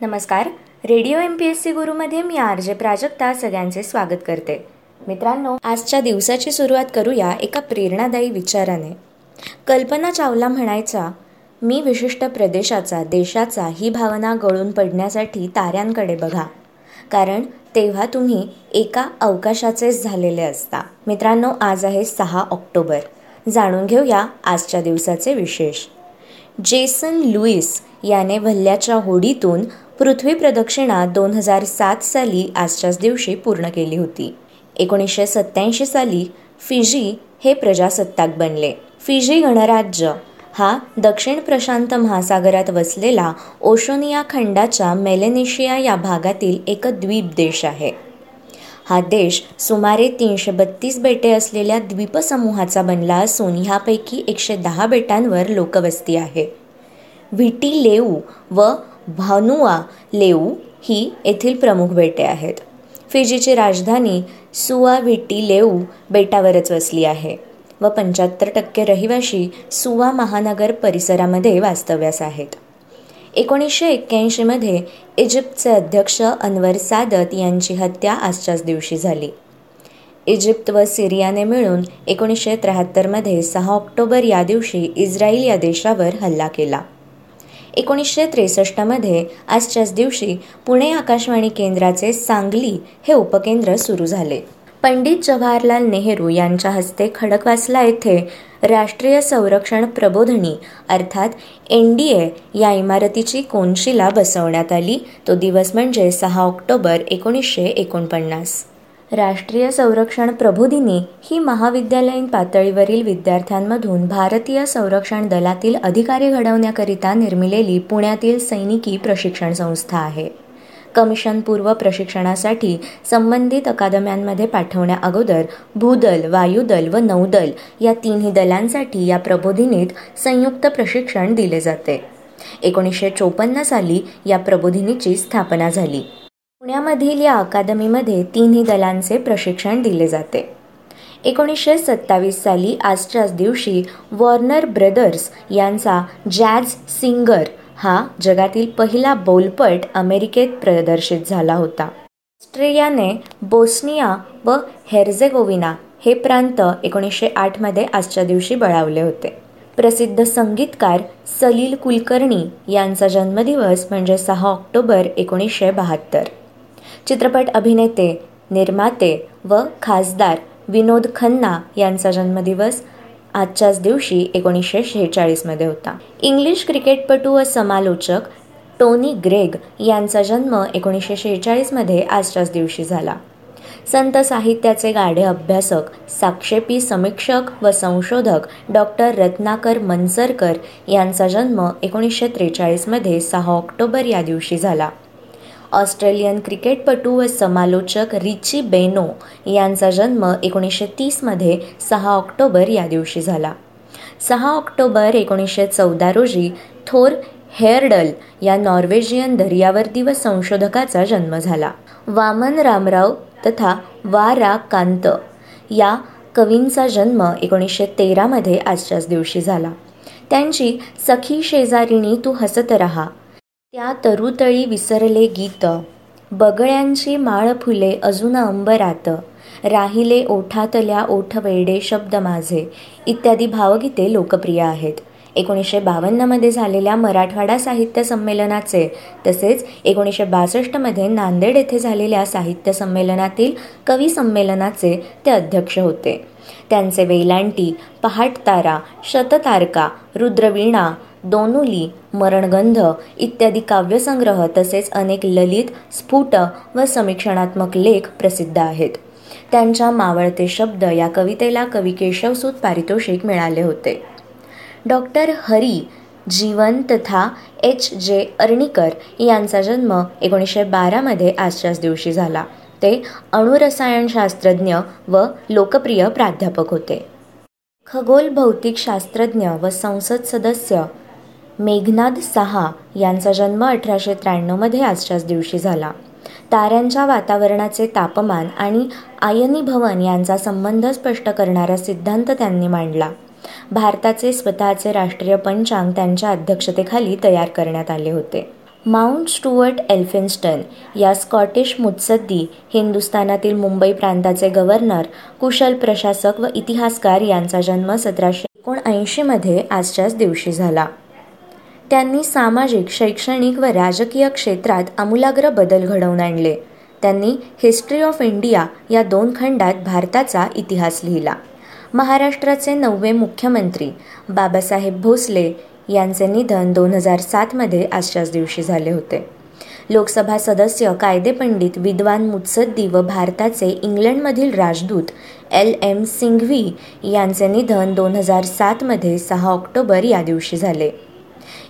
नमस्कार. Radio M P S C गुरुमध्ये मी R J Prajakta सगळ्यांचे स्वागत करते. मित्रांनो आजच्या दिवसाची सुरुवात करूया एका प्रेरणादायी विचाराने. कल्पना चावला म्हणायचा मी विशिष्ट प्रदेशाचा देशाचा ही भावना गळून पडण्यासाठी ताऱ्यांकडे बघा. कारण तेव्हा तुम्ही एका अवकाशाचेच झालेले असता. मित्रांनो आज आहे सहा ऑक्टोबर. जाणून घेऊया आजच्या दिवसाचे विशेष. जेसन लुईस याने भल्ल्याच्या होडीतून पृथ्वी प्रदक्षिणा दोन हजार सात साली आजच्याच दिवशी पूर्ण केली होती. एकोणीसशे सत्याऐंशी साली फिजी हे प्रजासत्ताक बनले. फिजी गणराज्य हा दक्षिण प्रशांत महासागरात वसलेला ओशोनिया खंडाच्या मेलेनेशिया या भागातील एक द्वीप देश आहे. हा देश सुमारे तीनशे बत्तीस बेटे असलेल्या द्वीपसमूहाचा बनला असून ह्यापैकी एकशे दहा बेटांवर लोकवस्ती आहे. व्हिटी लेऊ व भानुआ लेऊ ही येथील प्रमुख बेटे आहेत. फिजीची राजधानी सुआ लेऊ बेटावरच वसली आहे व पंच्याहत्तर टक्के रहिवाशी सुवा महानगर परिसरामध्ये वास्तव्यास आहेत. एकोणीसशे एक्क्याऐंशीमध्ये इजिप्तचे अध्यक्ष अनवर सादत यांची हत्या आजच्याच दिवशी झाली. इजिप्त व सिरियाने मिळून एकोणीसशे त्र्याहत्तरमध्ये सहा ऑक्टोबर या दिवशी इस्रायल या देशावर हल्ला केला. एकोणीसशे त्रेसष्टमध्ये आजच्याच दिवशी पुणे आकाशवाणी केंद्राचे सांगली हे उपकेंद्र सुरू झाले. पंडित जवाहरलाल नेहरू यांच्या हस्ते खडकवासला येथे राष्ट्रीय संरक्षण प्रबोधनी अर्थात एन डी ए या इमारतीची कोनशिला बसवण्यात आली. तो दिवस म्हणजे सहा ऑक्टोबर एकोणीसशे एकोणपन्नास. राष्ट्रीय संरक्षण प्रबोधिनी ही महाविद्यालयीन पातळीवरील विद्यार्थ्यांमधून भारतीय संरक्षण दलातील अधिकारी घडवण्याकरिता निर्मिलेली पुण्यातील सैनिकी प्रशिक्षण संस्था आहे. कमिशनपूर्व प्रशिक्षणासाठी संबंधित अकादम्यांमध्ये पाठवण्या अगोदर भूदल वायुदल व नौदल या तिन्ही दलांसाठी या प्रबोधिनीत संयुक्त प्रशिक्षण दिले जाते. एकोणीसशे चोपन्न साली या प्रबोधिनीची स्थापना झाली. पुण्यामधील या अकादमीमध्ये तिन्ही दलांचे प्रशिक्षण दिले जाते. एकोणीसशे सत्तावीस साली आजच्याच दिवशी वॉर्नर ब्रदर्स यांचा जॅझ सिंगर हा जगातील पहिला बोलपट अमेरिकेत प्रदर्शित झाला होता. ऑस्ट्रेलियाने बोस्निया व हेर्झेगोविना हे प्रांत एकोणीसशे आठमध्ये आजच्या दिवशी बळावले होते. प्रसिद्ध संगीतकार सलील कुलकर्णी यांचा जन्मदिवस म्हणजे सहा ऑक्टोबर एकोणीसशे बहात्तर. चित्रपट अभिनेते निर्माते व खासदार विनोद खन्ना यांचा जन्मदिवस आजच्याच दिवशी एकोणीसशे शेहेचाळीसमध्ये होता. इंग्लिश क्रिकेटपटू व समालोचक टोनी ग्रेग यांचा जन्म एकोणीसशे शेहेचाळीसमध्ये आजच्याच दिवशी झाला. संत साहित्याचे गाढे अभ्यासक साक्षेपी समीक्षक व संशोधक डॉक्टर रत्नाकर मनसरकर यांचा जन्म एकोणीसशे त्रेचाळीसमध्ये सहा ऑक्टोबर या दिवशी झाला. ऑस्ट्रेलियन क्रिकेटपटू व समालोचक रिची बेनो यांचा जन्म एकोणीसशे तीसमध्ये सहा ऑक्टोबर या दिवशी झाला. सहा ऑक्टोबर एकोणीसशे चौदा रोजी थोर हेअरडल या नॉर्वेजियन दर्यावर्ती व संशोधकाचा जन्म झाला. वामन रामराव तथा वा रा कांत या कवींचा जन्म एकोणीसशे तेरामध्ये आजच्याच दिवशी झाला. त्यांची सखी शेजारिणी तू हसत रहा. त्या तरुतळी विसरले गीत. बगळ्यांची माळ फुले अजून अंबरात. राहिले ओठातल्या ओठ वेडे शब्द माझे. इत्यादी भावगीते लोकप्रिय आहेत. एकोणीसशे बावन्नमध्ये झालेल्या मराठवाडा साहित्य संमेलनाचे तसेच एकोणीसशे बासष्टमध्ये नांदेड येथे झालेल्या साहित्य संमेलनातील कवी संमेलनाचे ते अध्यक्ष होते. त्यांचे वेलांटी पहाटतारा शततारका रुद्रवीणा दोनुली मरणगंध इत्यादी काव्यसंग्रह तसेच अनेक ललित स्फुट व समीक्षणात्मक लेख प्रसिद्ध आहेत. त्यांच्या मावळते शब्द या कवितेला कवी केशवसूत पारितोषिक मिळाले होते. डॉक्टर हरी जीवन तथा एच. जे. अर्णीकर यांचा जन्म एकोणीसशे बारामध्ये आजच्याच दिवशी झाला. ते अणुरसायनशास्त्रज्ञ व लोकप्रिय प्राध्यापक होते. खगोल भौतिक शास्त्रज्ञ व संसद सदस्य मेघनाद साहा यांचा जन्म अठराशे त्र्याण्णवमध्ये आजच्याच दिवशी झाला. ताऱ्यांच्या वातावरणाचे तापमान आणि आयनी भवन यांचा संबंध स्पष्ट करणारा सिद्धांत त्यांनी मांडला. भारताचे स्वतःचे राष्ट्रीय पंचांग त्यांच्या अध्यक्षतेखाली तयार करण्यात आले होते. माउंट स्टुअर्ट एल्फिन्स्टन या स्कॉटिश मुत्सद्दी हिंदुस्थानातील मुंबई प्रांताचे गव्हर्नर कुशल प्रशासक व इतिहासकार यांचा जन्म सतराशे एकोणऐंशीमध्ये आजच्याच दिवशी झाला. त्यांनी सामाजिक शैक्षणिक व राजकीय क्षेत्रात आमूलाग्र बदल घडवून आणले. त्यांनी हिस्ट्री ऑफ इंडिया या दोन खंडात भारताचा इतिहास लिहिला. महाराष्ट्राचे नववे मुख्यमंत्री बाबासाहेब भोसले यांचे निधन दोन हजार सातमध्ये आजच्याच दिवशी झाले होते. लोकसभा सदस्य कायदेपंडित विद्वान मुत्सद्दी व भारताचे इंग्लंडमधील राजदूत एल एम सिंघवी यांचे निधन दोन हजार सातमध्ये सहा ऑक्टोबर या दिवशी झाले.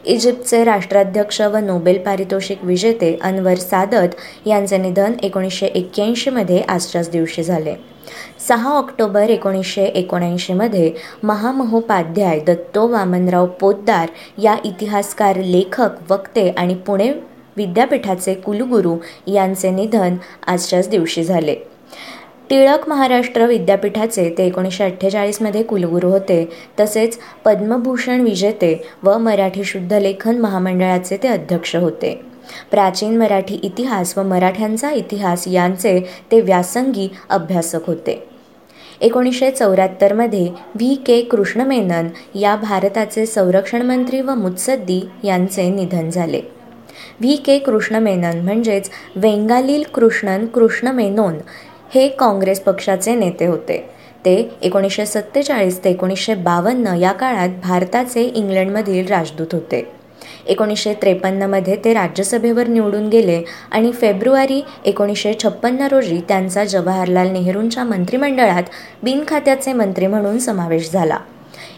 इजिप्तचे राष्ट्राध्यक्ष व नोबेल पारितोषिक विजेते अनवर सादत यांचे निधन एकोणीसशे एक्क्याऐंशीमध्ये आजच्याच दिवशी झाले. सहा ऑक्टोबर एकोणीसशे एकोणऐंशीमध्ये महामहोपाध्याय दत्तो वामनराव पोद्दार या इतिहासकार लेखक वक्ते आणि पुणे विद्यापीठाचे कुलगुरू यांचे निधन आजच्याच दिवशी झाले. टिळक महाराष्ट्र विद्यापीठाचे ते एकोणीसशे अठ्ठेचाळीसमध्ये कुलगुरू होते. तसेच पद्मभूषण विजेते व मराठी शुद्ध लेखन महामंडळाचे ते अध्यक्ष होते. प्राचीन मराठी इतिहास व मराठ्यांचा इतिहास यांचे ते व्यासंगी अभ्यासक होते. एकोणीसशे चौऱ्याहत्तरमध्ये व्ही. के. कृष्णमेनन या भारताचे संरक्षण मंत्री व मुत्सद्दी यांचे निधन झाले. व्ही. के. कृष्णमेनन म्हणजेच वेंगालील कृष्णन कृष्णमेनोन हे काँग्रेस पक्षाचे नेते होते. ते एकोणीसशे सत्तेचाळीस ते एकोणीसशे बावन्न या काळात भारताचे इंग्लंडमधील राजदूत होते. एकोणीसशे त्रेपन्नमध्ये ते राज्यसभेवर निवडून गेले आणि फेब्रुवारी एकोणीसशे छप्पन्न रोजी त्यांचा जवाहरलाल नेहरूंच्या मंत्रिमंडळात बिनखात्याचे मंत्री म्हणून समावेश झाला.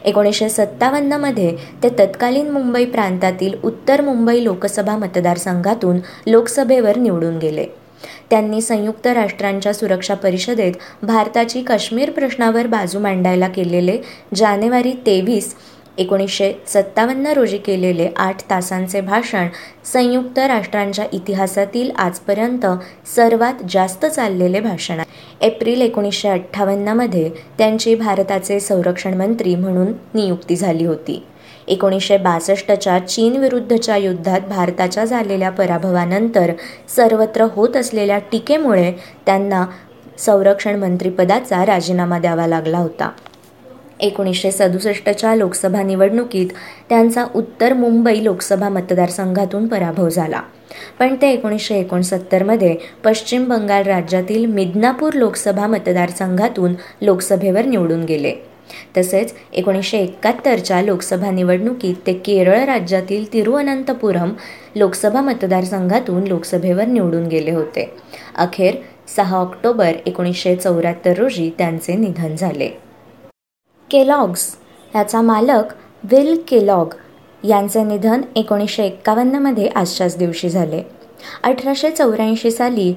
एकोणीसशे सत्तावन्नमध्ये ते तत्कालीन मुंबई प्रांतातील उत्तर मुंबई लोकसभा मतदारसंघातून लोकसभेवर निवडून गेले. त्यांनी संयुक्त राष्ट्रांच्या सुरक्षा परिषदेत भारताची काश्मीर प्रश्नावर बाजू मांडायला केलेले जानेवारी तेवीस एकोणीसशे सत्तावन्न रोजी केलेले आठ तासांचे भाषण संयुक्त राष्ट्रांच्या इतिहासातील आजपर्यंत सर्वात जास्त चाललेले भाषण आहे. एप्रिल एकोणीसशे अठ्ठावन्नमध्ये त्यांची भारताचे संरक्षण मंत्री म्हणून नियुक्ती झाली होती. एकोणीसशे बासष्टच्या चीनविरुद्धच्या युद्धात भारताच्या झालेल्या पराभवानंतर सर्वत्र होत असलेल्या टीकेमुळे त्यांना संरक्षण मंत्रिपदाचा राजीनामा द्यावा लागला होता. एकोणीसशे सदुसष्टच्या लोकसभा निवडणुकीत त्यांचा उत्तर मुंबई लोकसभा मतदारसंघातून पराभव झाला. पण ते एकोणीसशे एकोणसत्तरमध्ये पश्चिम बंगाल राज्यातील मिदनापूर लोकसभा मतदारसंघातून लोकसभेवर निवडून गेले. तसेच एकोणीसशे एकाहत्तरच्या लोकसभा निवडणुकीत ते केरळ राज्यातील तिरुअनंतपुरम लोकसभा मतदारसंघातून लोकसभेवर निवडून गेले होते. अखेर सहा ऑक्टोबर एकोणीसशे चौऱ्याहत्तर रोजी त्यांचे निधन झाले. केलॉग्स याचा मालक विल केलॉग यांचे निधन एकोणीसशे एक्कावन्नमध्ये आजच्याच दिवशी झाले. अठराशे चौऱ्याऐंशी साली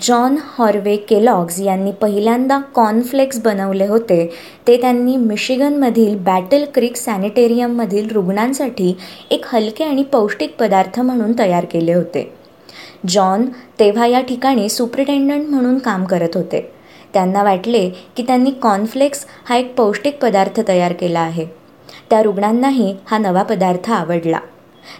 जॉन हॉर्वे केलॉग्स यांनी पहिल्यांदा कॉर्नफ्लेक्स बनवले होते. ते त्यांनी मिशिगनमधील बॅटल क्रिक सॅनिटेरियममधील रुग्णांसाठी एक हलके आणि पौष्टिक पदार्थ म्हणून तयार केले होते. जॉन तेव्हा या ठिकाणी सुप्रिटेंडंट म्हणून काम करत होते. त्यांना वाटले की त्यांनी कॉर्नफ्लेक्स हा एक पौष्टिक पदार्थ तयार केला आहे. त्या रुग्णांनाही हा नवा पदार्थ आवडला.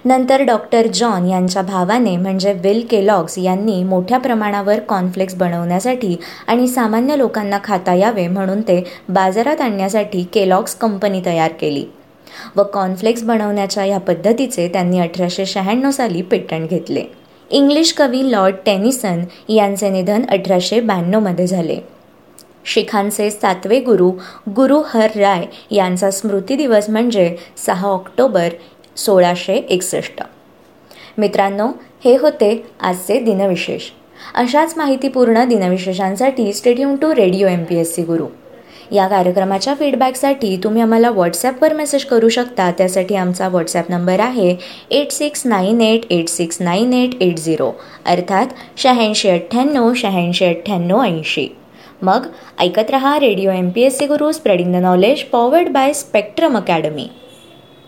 नंतर डॉक्टर जॉन यांच्या भावाने म्हणजे विल केलॉग्स यांनी मोठ्या प्रमाणावर कॉर्नफ्लेक्स बनवण्यासाठी आणि सामान्य लोकांना खाता यावे म्हणून ते बाजारात आणण्यासाठी केलॉग्स कंपनी तयार केली व कॉर्नफ्लेक्स बनवण्याच्या या पद्धतीचे त्यांनी अठराशे शहाण्णव साली पेटंट घेतले. इंग्लिश कवी लॉर्ड टेनिसन यांचे निधन अठराशे ब्याण्णवमध्ये झाले. शिखांचे सातवे गुरु गुरु हर राय यांचा स्मृती दिवस म्हणजे सहा ऑक्टोबर सोळाशे एकसष्ट. मित्रांनो हे होते आजचे दिनविशेष. अशाच माहितीपूर्ण दिनविशेषांसाठी stay tuned to radio M P S C Guru या कार्यक्रमाच्या फीडबॅकसाठी तुम्ही आम्हाला व्हॉट्सॲपवर मेसेज करू शकता. त्यासाठी आमचा व्हॉट्सॲप नंबर आहे eight six nine eight eight six nine eight eight zero अर्थात शहाऐंशी अठ्ठ्याण्णव शहाऐंशी अठ्ठ्याण्णव ऐंशी. मग ऐकत रहा radio M P S C Guru spreading the knowledge powered by spectrum academy